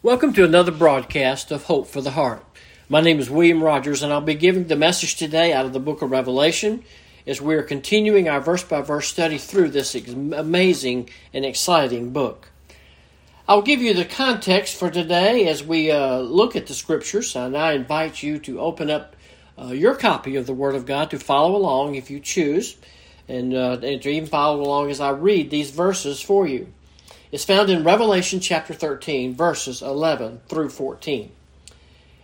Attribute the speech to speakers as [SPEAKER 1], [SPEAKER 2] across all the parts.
[SPEAKER 1] Welcome to another broadcast of Hope for the Heart. My name is William Rogers, and I'll be giving the message today out of the book of Revelation as we are continuing our verse by verse study through this amazing and exciting book. I'll give you the context for today as we uh, look at the scriptures, and I invite you to open up uh, your copy of the Word of God to follow along if you choose, and, uh, and to even follow along as I read these verses for you is found in Revelation chapter 13, verses 11 through 14.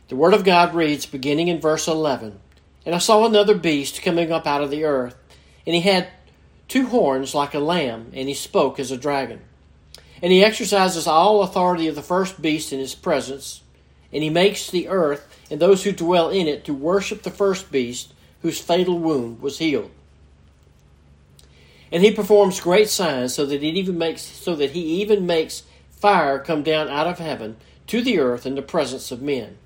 [SPEAKER 1] The Word of God reads, beginning in verse 11 And I saw another beast coming up out of the earth, and he had two horns like a lamb, and he spoke as a dragon. And he exercises all authority of the first beast in his presence, and he makes the earth and those who dwell in it to worship the first beast, whose fatal wound was healed. And he performs great signs so that it even makes so that he even makes fire come down out of heaven to the earth in the presence of men.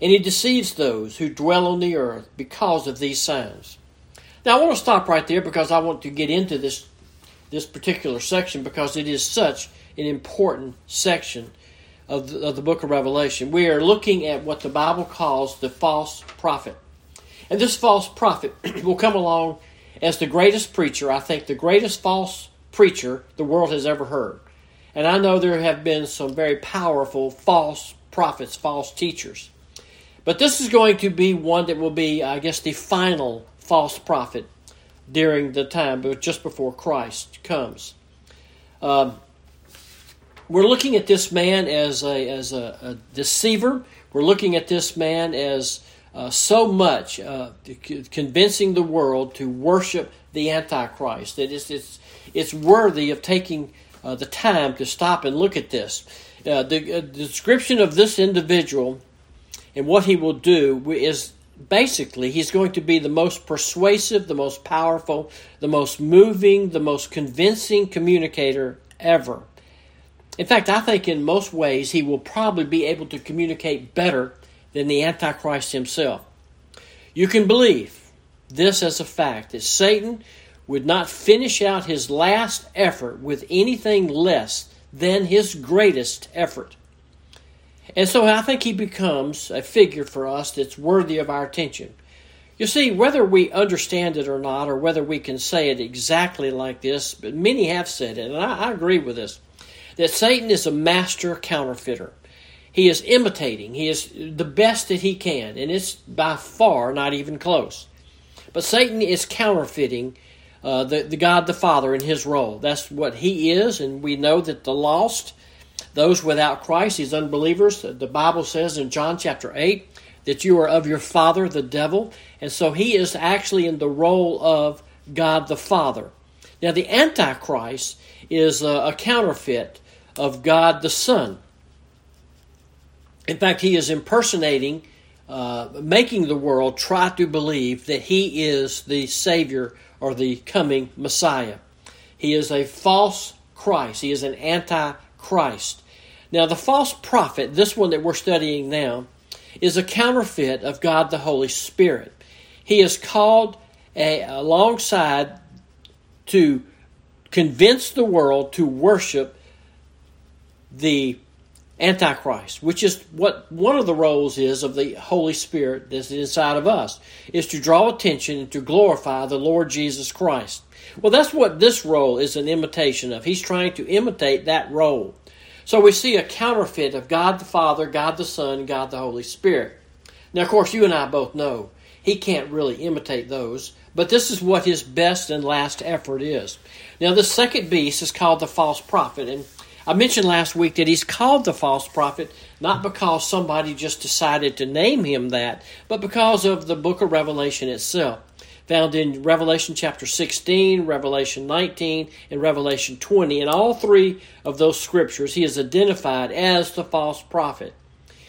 [SPEAKER 1] And he deceives those who dwell on the earth because of these signs. Now I want to stop right there because I want to get into this this particular section because it is such an important section of the, of the book of Revelation. We are looking at what the Bible calls the false prophet. And this false prophet will come along as the greatest preacher, I think the greatest false preacher the world has ever heard. And I know there have been some very powerful false prophets, false teachers. But this is going to be one that will be, I guess, the final false prophet during the time, but just before Christ comes. Um, we're looking at this man as a as a, a deceiver. We're looking at this man as uh, so much, uh, convincing the world to worship the Antichrist. That it's, it's, it's worthy of taking uh, the time to stop and look at this. Uh, the, uh, the description of this individual and what he will do is basically he's going to be the most persuasive, the most powerful, the most moving, the most convincing communicator ever. In fact, I think in most ways he will probably be able to communicate better than the Antichrist himself. You can believe this as a fact that Satan would not finish out his last effort with anything less than his greatest effort. And so I think he becomes a figure for us that's worthy of our attention. You see, whether we understand it or not, or whether we can say it exactly like this, but many have said it, and I, I agree with this, that Satan is a master counterfeiter. He is imitating. He is the best that he can, and it's by far not even close. But Satan is counterfeiting uh, the, the God the Father in his role. That's what he is, and we know that the lost, those without Christ, these unbelievers, the Bible says in John chapter 8 that you are of your father, the devil, and so he is actually in the role of God the Father. Now, the Antichrist is a, a counterfeit of God the Son. In fact, he is impersonating, uh, making the world try to believe that he is the Savior or the coming Messiah. He is a false Christ, he is an anti Christ. Now, the false prophet, this one that we're studying now, is a counterfeit of God the Holy Spirit. He is called a, alongside to convince the world to worship the Antichrist, which is what one of the roles is of the Holy Spirit that's inside of us, is to draw attention and to glorify the Lord Jesus Christ. Well, that's what this role is an imitation of. He's trying to imitate that role. So we see a counterfeit of God the Father, God the Son, God the Holy Spirit. Now, of course, you and I both know he can't really imitate those, but this is what his best and last effort is. Now, the second beast is called the false prophet, and I mentioned last week that he's called the false prophet not because somebody just decided to name him that, but because of the book of Revelation itself. Found in Revelation chapter 16, Revelation 19, and Revelation 20. In all three of those scriptures, he is identified as the false prophet.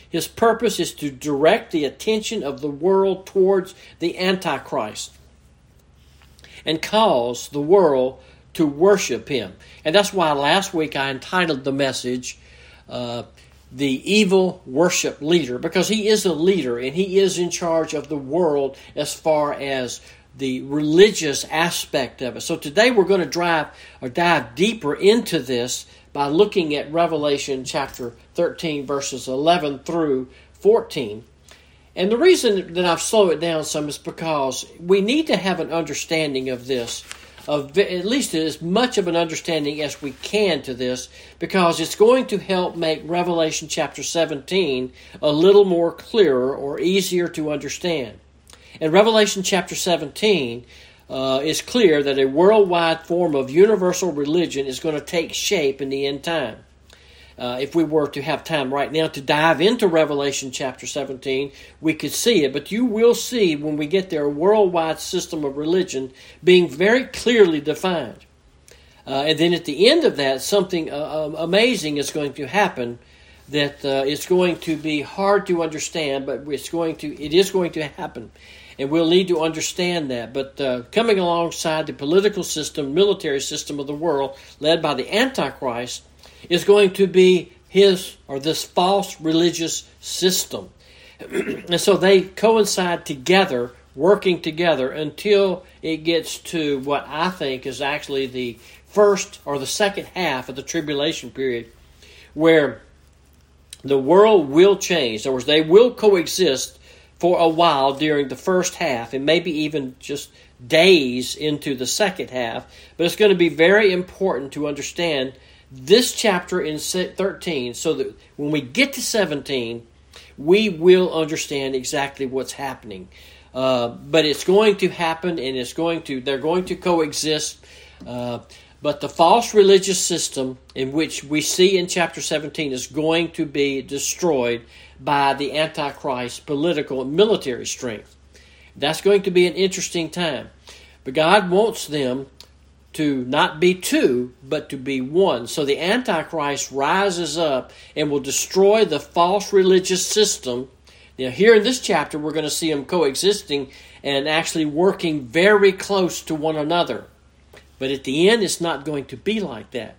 [SPEAKER 1] His purpose is to direct the attention of the world towards the Antichrist and cause the world to worship him. And that's why last week I entitled the message, uh, The Evil Worship Leader, because he is a leader and he is in charge of the world as far as the religious aspect of it. So today we're going to drive or dive deeper into this by looking at Revelation chapter 13, verses 11 through 14. And the reason that I've slowed it down some is because we need to have an understanding of this, of at least as much of an understanding as we can to this, because it's going to help make Revelation chapter 17 a little more clearer or easier to understand. In Revelation chapter 17, uh, clear that a worldwide form of universal religion is going to take shape in the end time. Uh, if we were to have time right now to dive into Revelation chapter 17, we could see it. But you will see when we get there a worldwide system of religion being very clearly defined. Uh, and then at the end of that, something uh, um, amazing is going to happen that uh, it's going to be hard to understand, but it's going to it is going to happen and we'll need to understand that. But uh, coming alongside the political system, military system of the world, led by the Antichrist, is going to be his or this false religious system. and so they coincide together, working together until it gets to what I think is actually the first or the second half of the tribulation period, where the world will change. In other words, they will coexist for a while during the first half and maybe even just days into the second half. But it's going to be very important to understand this chapter in 13 so that when we get to 17, we will understand exactly what's happening. Uh, but it's going to happen and it's going to, they're going to coexist. Uh, but the false religious system in which we see in chapter 17 is going to be destroyed by the Antichrist political and military strength. That's going to be an interesting time. But God wants them to not be two, but to be one. So the Antichrist rises up and will destroy the false religious system. Now, here in this chapter, we're going to see them coexisting and actually working very close to one another. But at the end, it's not going to be like that.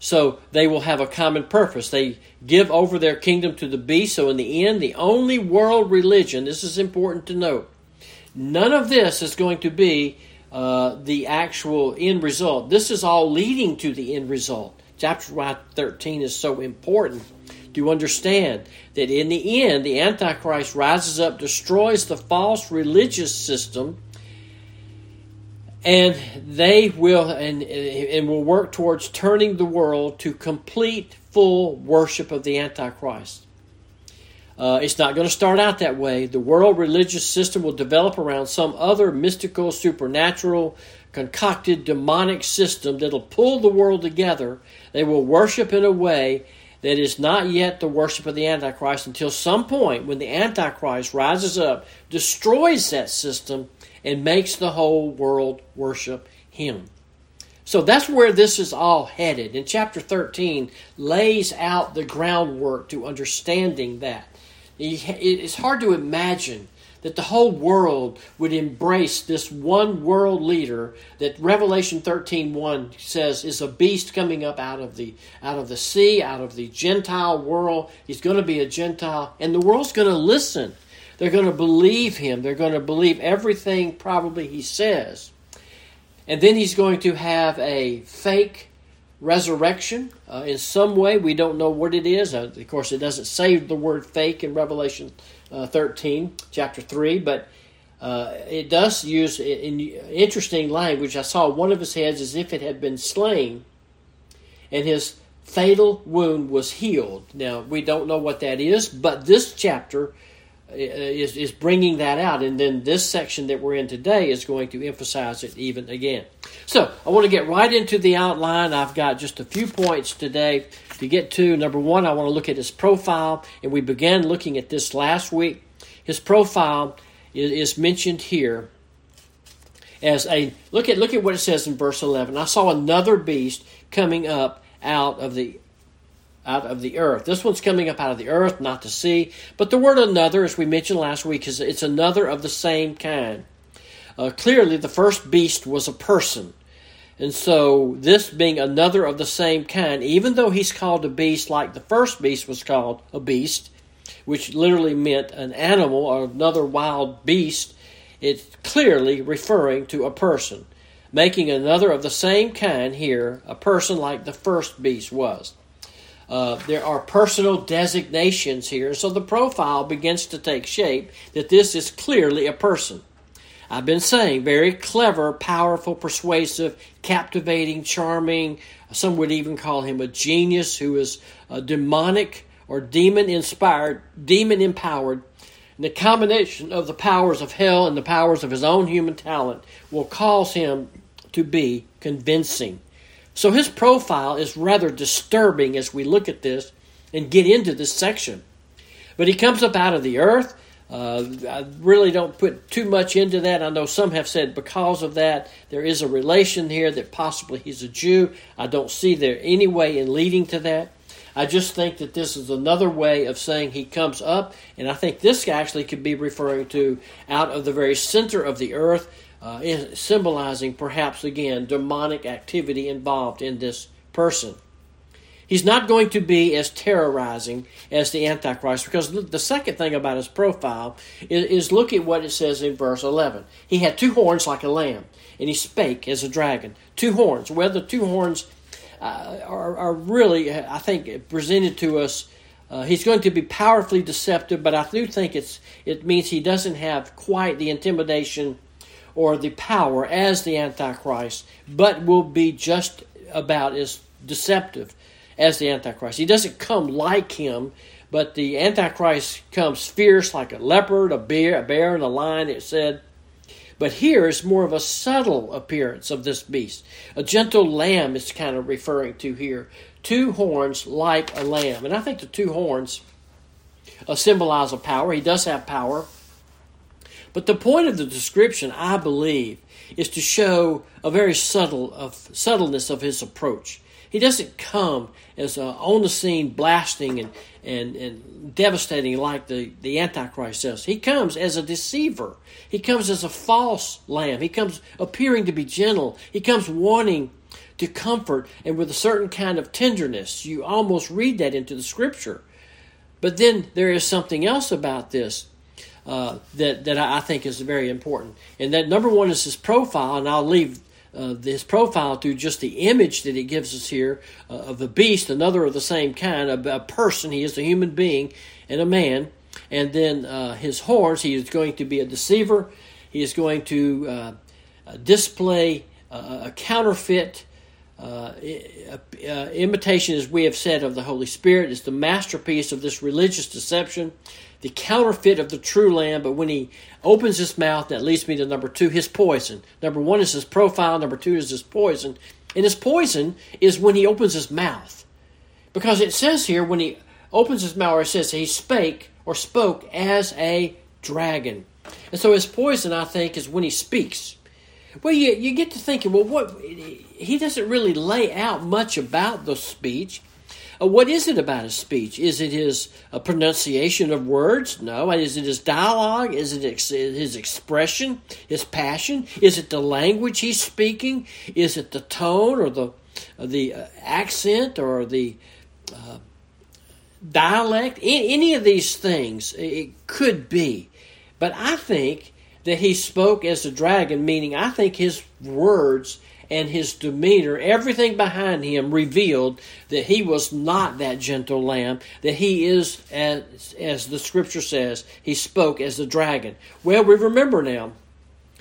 [SPEAKER 1] So they will have a common purpose. They give over their kingdom to the beast. So in the end, the only world religion, this is important to note, none of this is going to be uh, the actual end result. This is all leading to the end result. Chapter 13 is so important Do you understand that in the end, the Antichrist rises up, destroys the false religious system, and they will and and will work towards turning the world to complete full worship of the antichrist uh, it's not going to start out that way the world religious system will develop around some other mystical supernatural concocted demonic system that'll pull the world together they will worship in a way that is not yet the worship of the antichrist until some point when the antichrist rises up destroys that system and makes the whole world worship him. So that's where this is all headed. And chapter 13 lays out the groundwork to understanding that. It's hard to imagine that the whole world would embrace this one world leader that Revelation 13:1 says is a beast coming up out of the out of the sea, out of the Gentile world. He's going to be a Gentile and the world's going to listen. They're going to believe him. They're going to believe everything probably he says. And then he's going to have a fake resurrection uh, in some way. We don't know what it is. Uh, of course, it doesn't say the word fake in Revelation uh, 13, chapter 3, but uh, it does use in interesting language. I saw one of his heads as if it had been slain, and his fatal wound was healed. Now, we don't know what that is, but this chapter Uh, is, is bringing that out. And then this section that we're in today is going to emphasize it even again. So I want to get right into the outline. I've got just a few points today to get to. Number one, I want to look at his profile. And we began looking at this last week. His profile is, is mentioned here as a look at look at what it says in verse 11 i saw another beast coming up out of the out of the earth. This one's coming up out of the earth, not the sea. But the word another, as we mentioned last week, is it's another of the same kind. Uh, clearly, the first beast was a person. And so, this being another of the same kind, even though he's called a beast like the first beast was called a beast, which literally meant an animal or another wild beast, it's clearly referring to a person. making another of the same kind here a person like the first beast was. Uh, there are personal designations here, so the profile begins to take shape that this is clearly a person. I've been saying very clever, powerful, persuasive, captivating, charming. Some would even call him a genius who is a demonic or demon inspired, demon empowered. And the combination of the powers of hell and the powers of his own human talent will cause him to be convincing. So his profile is rather disturbing as we look at this and get into this section. But he comes up out of the earth. Uh, I really don't put too much into that. I know some have said because of that there is a relation here that possibly he's a Jew. I don't see there any way in leading to that. I just think that this is another way of saying he comes up, and I think this actually could be referring to out of the very center of the earth uh, symbolizing perhaps again demonic activity involved in this person. He's not going to be as terrorizing as the Antichrist because the second thing about his profile is, is look at what it says in verse 11. He had two horns like a lamb, and he spake as a dragon. Two horns. The two horns uh, are, are, really, I think, presented to us. Uh, he's going to be powerfully deceptive, but I do think it's it means he doesn't have quite the intimidation or the power as the Antichrist, but will be just about as deceptive as the Antichrist. He doesn't come like him, but the Antichrist comes fierce like a leopard, a bear, a bear, and a lion, it said. But here is more of a subtle appearance of this beast. A gentle lamb is kind of referring to here. Two horns like a lamb. And I think the two horns uh, symbolize a power. He does have power. But the point of the description, I believe, is to show a very subtle of subtleness of his approach. He doesn't come as on the scene blasting and, and, and devastating like the, the Antichrist does. He comes as a deceiver. He comes as a false lamb. He comes appearing to be gentle. He comes wanting to comfort and with a certain kind of tenderness. You almost read that into the scripture. But then there is something else about this uh, that that I think is very important. And that number one is his profile, and I'll leave uh, his profile to just the image that he gives us here uh, of the beast, another of the same kind, a, a, person. He is a human being and a man. And then uh, his horns, he is going to be a deceiver. He is going to uh, display a counterfeit. Uh, imitation, as we have said, of the Holy Spirit is the masterpiece of this religious deception the counterfeit of the true lamb, but when he opens his mouth, that leads me to number two, his poison. Number one is his profile, number two is his poison. And his poison is when he opens his mouth. Because it says here, when he opens his mouth, it says he spake or spoke as a dragon. And so his poison, I think, is when he speaks. Well, you, you get to thinking, well, what he doesn't really lay out much about the speech. Uh, what is it about his speech? Is it his uh, pronunciation of words? No. Is it his dialogue? Is it ex- his expression, his passion? Is it the language he's speaking? Is it the tone or the uh, the accent or the uh, dialect? any of these things, it could be. But I think that he spoke as a dragon, meaning I think his words and his demeanor, everything behind him revealed that he was not that gentle lamb, that he is, as, as the scripture says, he spoke as the dragon. Well, we remember now,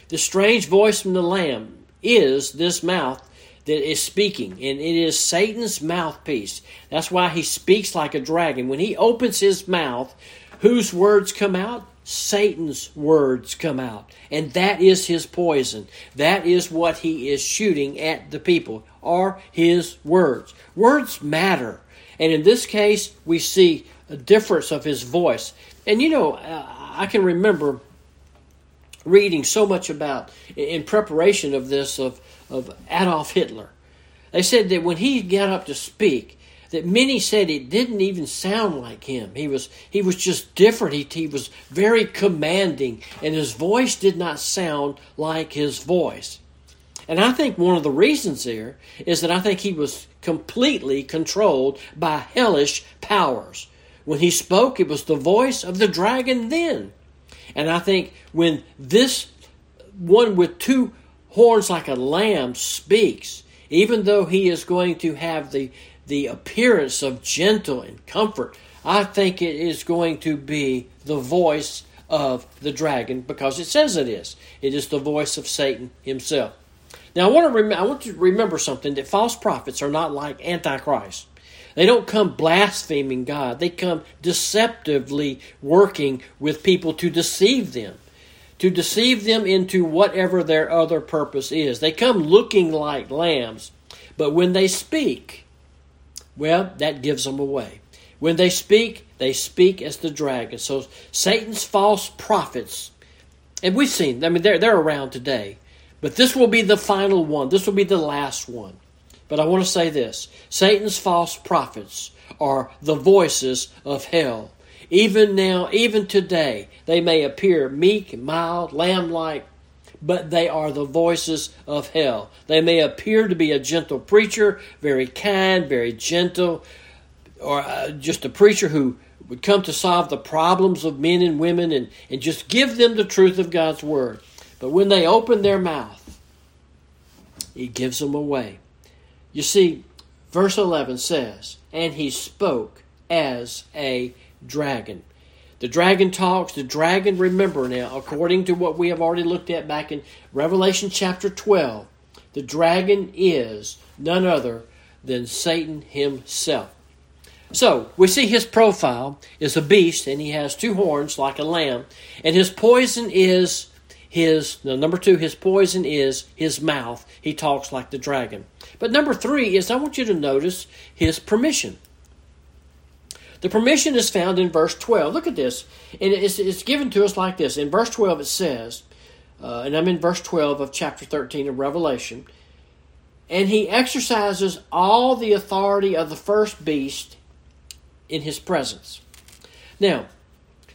[SPEAKER 1] the strange voice from the lamb is this mouth that is speaking, and it is Satan's mouthpiece. That's why he speaks like a dragon. When he opens his mouth, whose words come out? Satan's words come out. And that is his poison. That is what he is shooting at the people, are his words. Words matter. And in this case, we see a difference of his voice. And you know, uh, I can remember reading so much about, in preparation of this, of, of Adolf Hitler. They said that when he got up to speak, that many said it didn't even sound like him. He was he was just different. He, he was very commanding, and his voice did not sound like his voice. And I think one of the reasons there is that I think he was completely controlled by hellish powers. When he spoke, it was the voice of the dragon then. And I think when this one with two horns like a lamb speaks, even though he is going to have the, the appearance of gentle and comfort, I think it is going to be the voice of the dragon because it says it is. It is the voice of Satan himself. Now, I want to rem- I want to remember something that false prophets are not like Antichrist. They don't come blaspheming God. They come deceptively working with people to deceive them, to deceive them into whatever their other purpose is. They come looking like lambs, but when they speak, well, that gives them away. When they speak, they speak as the dragon. So Satan's false prophets, and we've seen, I mean, they're, they're around today, but this will be the final one. This will be the last one. But I want to say this Satan's false prophets are the voices of hell. Even now, even today, they may appear meek, mild, lamb like, but they are the voices of hell. They may appear to be a gentle preacher, very kind, very gentle, or uh, just a preacher who would come to solve the problems of men and women and, and just give them the truth of God's Word. But when they open their mouth, He gives them away. You see, verse 11 says, And he spoke as a dragon. The dragon talks. The dragon, remember now, according to what we have already looked at back in Revelation chapter 12, the dragon is none other than Satan himself. So, we see his profile is a beast, and he has two horns like a lamb, and his poison is his number two his poison is his mouth he talks like the dragon but number three is i want you to notice his permission the permission is found in verse 12 look at this and it's, it's given to us like this in verse 12 it says uh, and i'm in verse 12 of chapter 13 of revelation and he exercises all the authority of the first beast in his presence now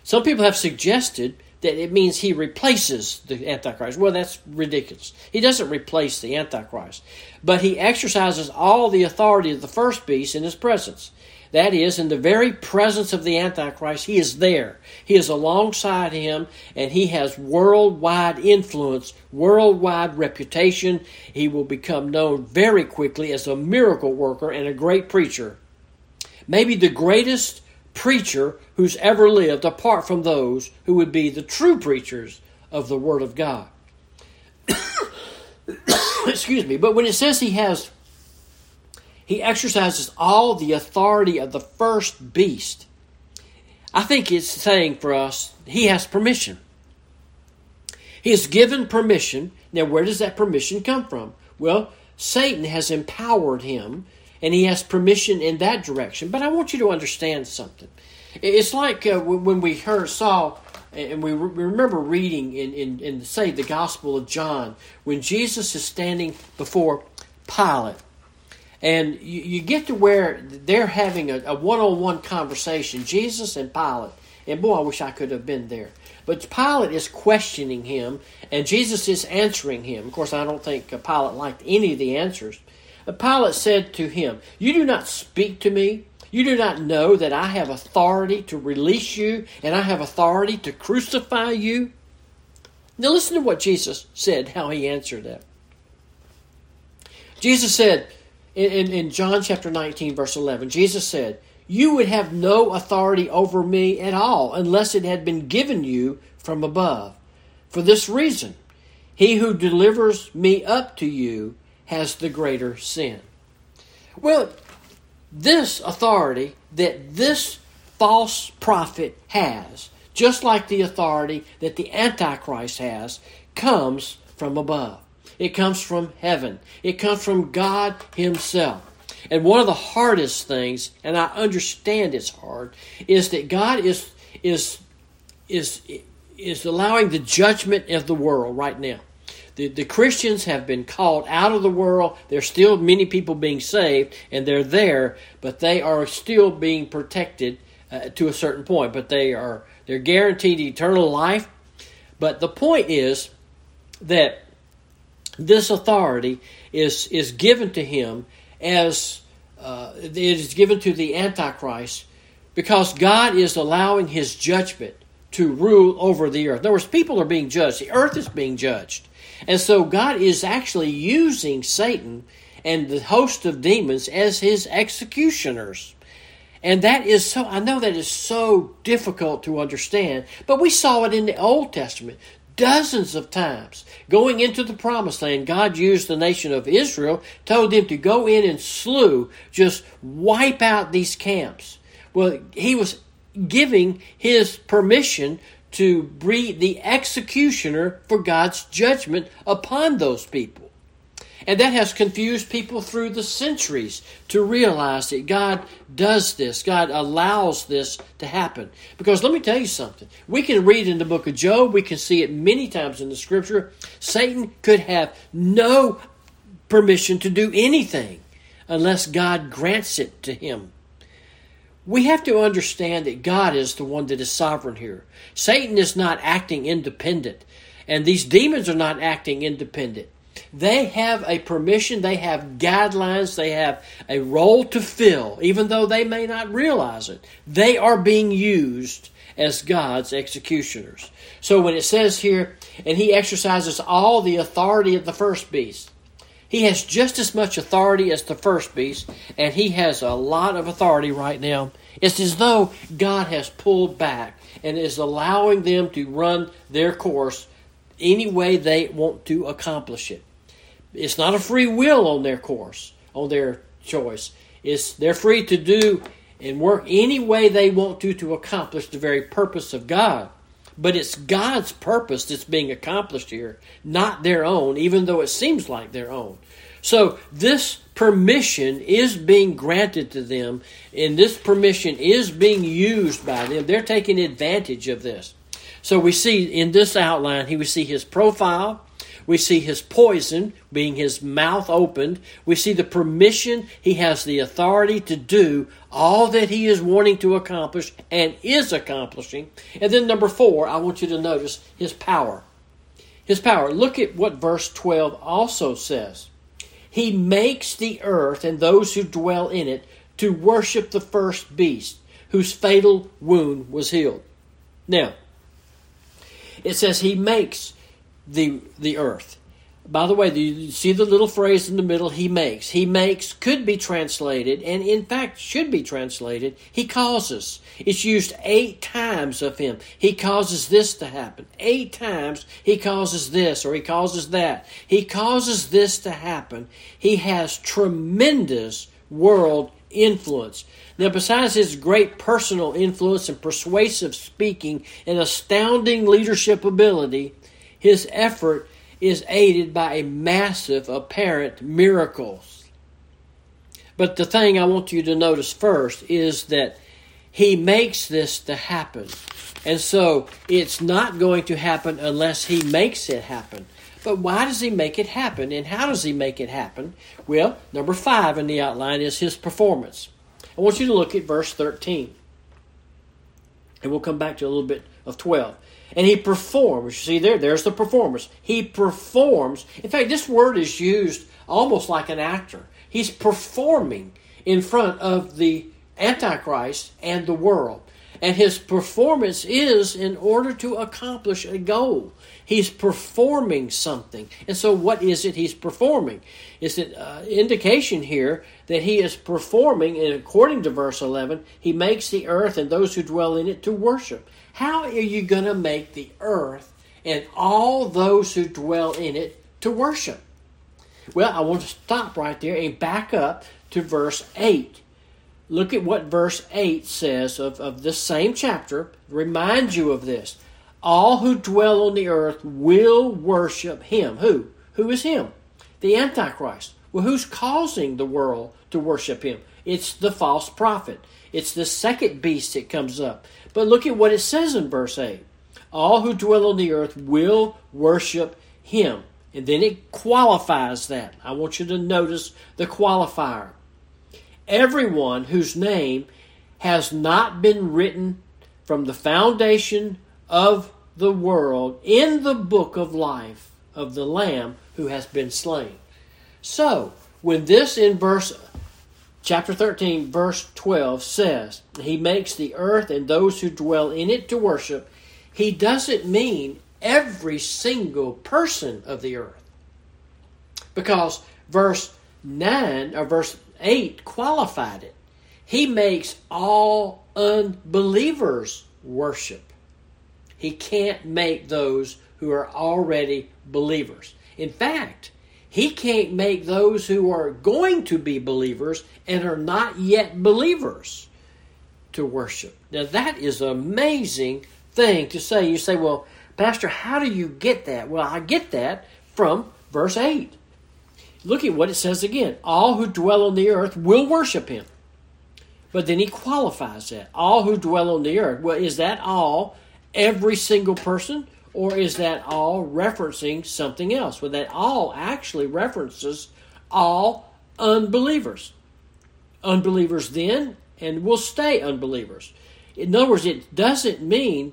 [SPEAKER 1] some people have suggested that it means he replaces the Antichrist. Well, that's ridiculous. He doesn't replace the Antichrist, but he exercises all the authority of the first beast in his presence. That is, in the very presence of the Antichrist, he is there. He is alongside him, and he has worldwide influence, worldwide reputation. He will become known very quickly as a miracle worker and a great preacher. Maybe the greatest preacher who's ever lived apart from those who would be the true preachers of the Word of God. Excuse me, but when it says he has, he exercises all the authority of the first beast, I think it's saying for us, he has permission. He has given permission. Now, where does that permission come from? Well, Satan has empowered him and he has permission in that direction. But I want you to understand something. It's like uh, when we heard saw, and we remember reading in, in, in, say, the Gospel of John, when Jesus is standing before Pilate. And you, you get to where they're having a one on one conversation, Jesus and Pilate. And boy, I wish I could have been there. But Pilate is questioning him, and Jesus is answering him. Of course, I don't think uh, Pilate liked any of the answers. Pilate said to him, You do not speak to me. You do not know that I have authority to release you and I have authority to crucify you? Now, listen to what Jesus said, how he answered that. Jesus said in, in, in, John chapter 19, verse 11, Jesus said, You would have no authority over me at all unless it had been given you from above. For this reason, he who delivers me up to you has the greater sin. Well, this authority that this false prophet has, just like the authority that the Antichrist has, comes from above. It comes from heaven. It comes from God Himself. And one of the hardest things, and I understand it's hard, is that God is is is is allowing the judgment of the world right now. The, the Christians have been called out of the world. There's still many people being saved, and they're there, but they are still being protected uh, to a certain point. But they are they're guaranteed eternal life. But the point is that this authority is is given to him as uh, it is given to the Antichrist because God is allowing His judgment to rule over the earth. In other words, people are being judged. The earth is being judged. And so God is actually using Satan and the host of demons as his executioners. And that is so, I know that is so difficult to understand, but we saw it in the Old Testament dozens of times. Going into the promised land, God used the nation of Israel, told them to go in and slew, just wipe out these camps. Well, he was giving his permission to be the executioner for God's judgment upon those people. And that has confused people through the centuries to realize that God does this. God allows this to happen. Because let me tell you something. We can read in the book of Job, we can see it many times in the scripture. Satan could have no permission to do anything unless God grants it to him. We have to understand that God is the one that is sovereign here. Satan is not acting independent, and these demons are not acting independent. They have a permission, they have guidelines, they have a role to fill, even though they may not realize it. They are being used as God's executioners. So when it says here, and he exercises all the authority of the first beast, he has just as much authority as the first beast, and he has a lot of authority right now. It's as though God has pulled back and is allowing them to run their course any way they want to accomplish it. It's not a free will on their course, on their choice. It's they're free to do and work any way they want to to accomplish the very purpose of God. But it's God's purpose that's being accomplished here, not their own, even though it seems like their own. So this permission is being granted to them, and this permission is being used by them. They're taking advantage of this. So we see in this outline, here we see his profile, we see his poison being his mouth opened. We see the permission. He has the authority to do all that he is wanting to accomplish and is accomplishing. And then, number four, I want you to notice his power. His power. Look at what verse 12 also says. He makes the earth and those who dwell in it to worship the first beast, whose fatal wound was healed. Now, it says he makes the the earth. By the way, do you see the little phrase in the middle, he makes. He makes could be translated, and in fact should be translated, he causes. It's used eight times of him. He causes this to happen. Eight times he causes this or he causes that. He causes this to happen. He has tremendous world influence. Now, besides his great personal influence and persuasive speaking and astounding leadership ability, his effort is aided by a massive apparent miracles. But the thing I want you to notice first is that he makes this to happen. And so it's not going to happen unless he makes it happen. But why does he make it happen? And how does he make it happen? Well, number five in the outline is his performance. I want you to look at verse 13. And we'll come back to a little bit of 12 and he performs. You see there, there's the performance. He performs. In fact, this word is used almost like an actor. He's performing in front of the Antichrist and the world. And his performance is in order to accomplish a goal. He's performing something. And so, what is it he's performing? Is it uh, indication here that he is performing, and according to verse 11, he makes the earth and those who dwell in it to worship. How are you going to make the earth and all those who dwell in it to worship? Well, I want to stop right there and back up to verse 8. Look at what verse 8 says of, of this same chapter. Remind you of this. All who dwell on the earth will worship him. Who? Who is him? The Antichrist. Well, who's causing the world to worship him? It's the false prophet. It's the second beast that comes up. But look at what it says in verse 8 All who dwell on the earth will worship him. And then it qualifies that. I want you to notice the qualifier. Everyone whose name has not been written from the foundation of the world in the book of life of the Lamb who has been slain. So, when this in verse chapter 13, verse 12 says, He makes the earth and those who dwell in it to worship. He doesn't mean every single person of the earth. Because verse 9 or verse 8 qualified it. He makes all unbelievers worship. He can't make those who are already believers. In fact, he can't make those who are going to be believers and are not yet believers to worship. Now, that is an amazing thing to say. You say, well, Pastor, how do you get that? Well, I get that from verse 8. Look at what it says again. All who dwell on the earth will worship him. But then he qualifies that. All who dwell on the earth. Well, is that all, every single person? Or is that all referencing something else? Well, that all actually references all unbelievers. Unbelievers then and will stay unbelievers. In other words, it doesn't mean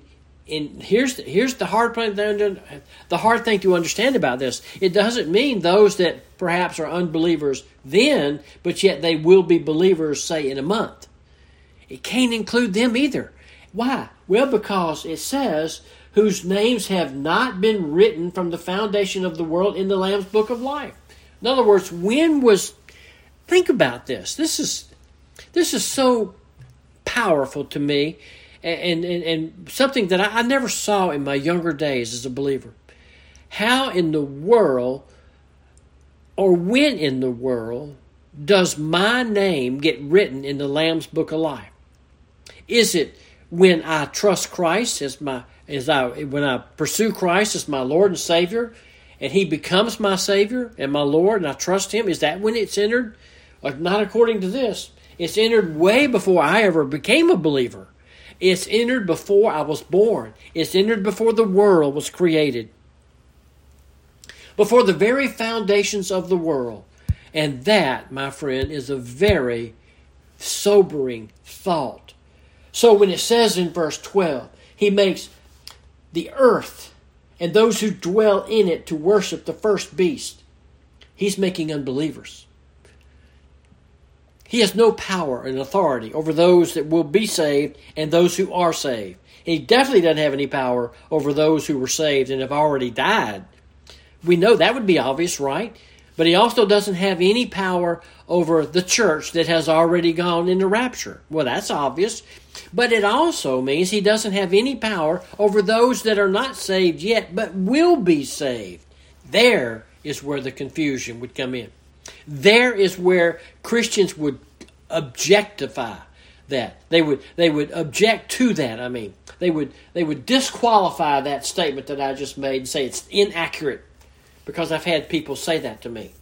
[SPEAKER 1] and here's the, here's the hard thing the hard thing to understand about this. It doesn't mean those that perhaps are unbelievers then, but yet they will be believers, say in a month. It can't include them either. Why? Well, because it says whose names have not been written from the foundation of the world in the Lamb's book of life. In other words, when was think about this. This is this is so powerful to me and, and, and something that I, I never saw in my younger days as a believer. How in the world, or when in the world, does my name get written in the Lamb's Book of Life? Is it when I trust Christ as my as I when I pursue Christ as my Lord and Savior, and He becomes my Savior and my Lord, and I trust Him? Is that when it's entered? Uh, not according to this. It's entered way before I ever became a believer. It's entered before I was born. It's entered before the world was created. Before the very foundations of the world. And that, my friend, is a very sobering thought. So when it says in verse 12, he makes the earth and those who dwell in it to worship the first beast, he's making unbelievers. He has no power and authority over those that will be saved and those who are saved. He definitely doesn't have any power over those who were saved and have already died. We know that would be obvious, right? But he also doesn't have any power over the church that has already gone into rapture. Well, that's obvious. But it also means he doesn't have any power over those that are not saved yet, but will be saved. There is where the confusion would come in. There is where Christians would objectify that. They would they would object to that. I mean, they would they would disqualify that statement that I just made and say it's inaccurate because I've had people say that to me.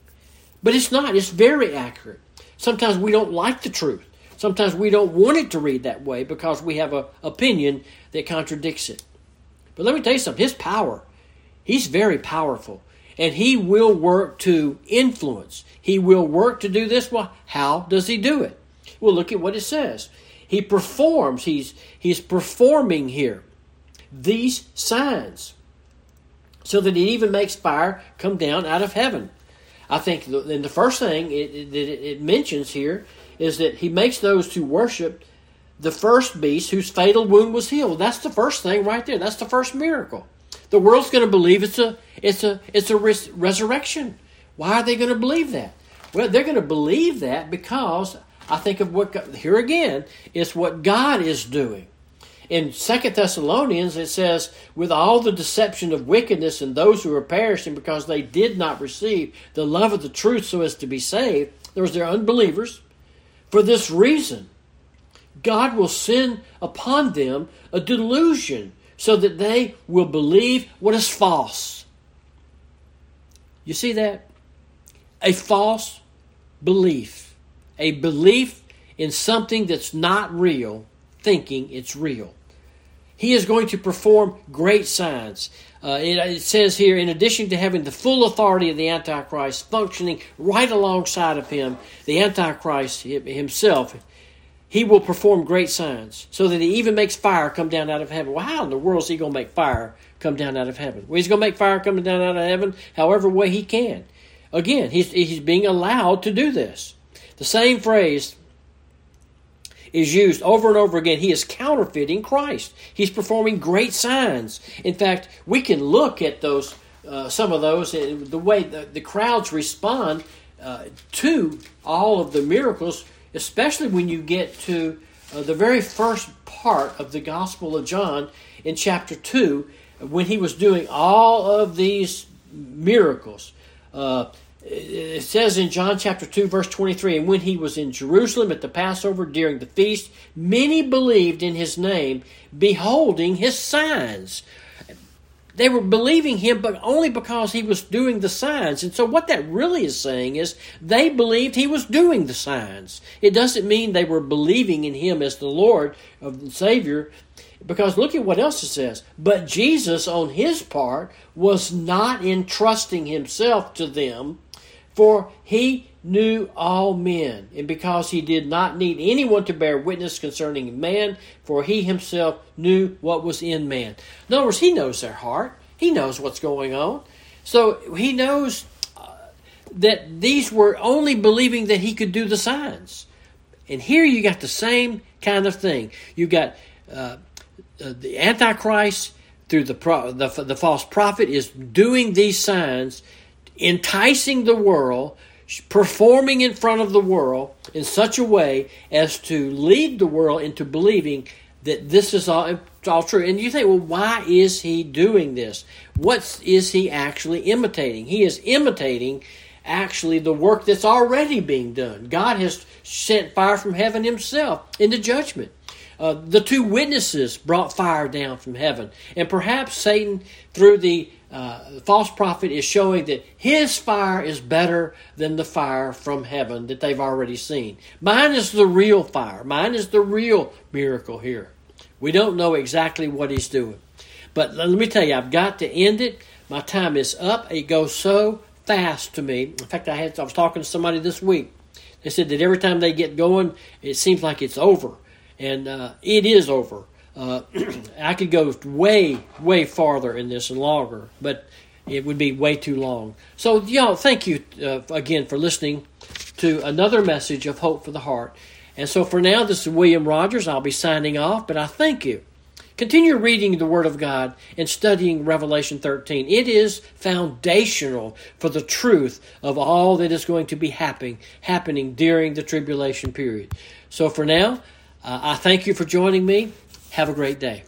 [SPEAKER 1] But it's not. It's very accurate. Sometimes we don't like the truth. Sometimes we don't want it to read that way because we have an opinion that contradicts it. But let me tell you something. His power, he's very powerful and he will work to influence. He will work to do this. Well, how does he do it? Well, look at what it says. He performs. He's he's performing here these signs, so that he even makes fire come down out of heaven. I think, and the first thing it, it, it mentions here is that he makes those who worship the first beast whose fatal wound was healed. That's the first thing right there. That's the first miracle. The world's going to believe it's a it's a it's a res- resurrection. Why are they going to believe that? Well, they're going to believe that because I think of what here again is what God is doing. In Second Thessalonians, it says, "With all the deception of wickedness and those who are perishing because they did not receive the love of the truth, so as to be saved." There was their unbelievers. For this reason, God will send upon them a delusion so that they will believe what is false. You see that? A false belief. A belief in something that's not real, thinking it's real. He is going to perform great signs. Uh, it, it, says here, in addition to having the full authority of the Antichrist functioning right alongside of him, the Antichrist himself he will perform great signs, so that he even makes fire come down out of heaven. Well, how in the world is he going to make fire come down out of heaven? Well, he's going to make fire come down out of heaven however way he can. Again, he's, he's being allowed to do this. The same phrase is used over and over again. He is counterfeiting Christ. He's performing great signs. In fact, we can look at those, uh, some of those, the way the, the crowds respond uh, to all of the miracles, especially when you get to uh, the very first part of the Gospel of John in chapter 2, when he was doing all of these miracles. Uh, it says in John chapter 2, verse 23 And when he was in Jerusalem at the Passover during the feast, many believed in his name, beholding his signs. They were believing him, but only because he was doing the signs. And so, what that really is saying is they believed he was doing the signs. It doesn't mean they were believing in him as the Lord of the Savior, because look at what else it says. But Jesus, on his part, was not entrusting himself to them for he knew all men, and because he did not need anyone to bear witness concerning man, for he himself knew what was in man. In other words, he knows their heart, he knows what's going on. So he knows uh, that these were only believing that he could do the signs. And here you got the same kind of thing. You got uh, uh, the Antichrist through the, the the false prophet is doing these signs enticing the world, performing in front of the world in such a way as to lead the world into believing that this is all, all true. And you think, well, why is he doing this? What is he actually imitating? He is imitating actually the work that's already being done. God has sent fire from heaven himself into judgment. Uh, the two witnesses brought fire down from heaven. And perhaps Satan, through the uh, false prophet is showing that his fire is better than the fire from heaven that they've already seen. Mine is the real fire. Mine is the real miracle here. We don't know exactly what he's doing. But let me tell you, I've got to end it. My time is up. It goes so fast to me. In fact, I had I was talking to somebody this week. They said that every time they get going, it seems like it's over, and uh, it is over. Uh, I could go way, way farther in this and longer, but it would be way too long. So, y'all, thank you uh, again for listening to another message of Hope for the Heart. And so, for now, this is William Rogers. I'll be signing off, but I thank you. Continue reading the Word of God and studying Revelation 13. It is foundational for the truth of all that is going to be happening, happening during the tribulation period. So, for now, uh, I thank you for joining me. Have a great day.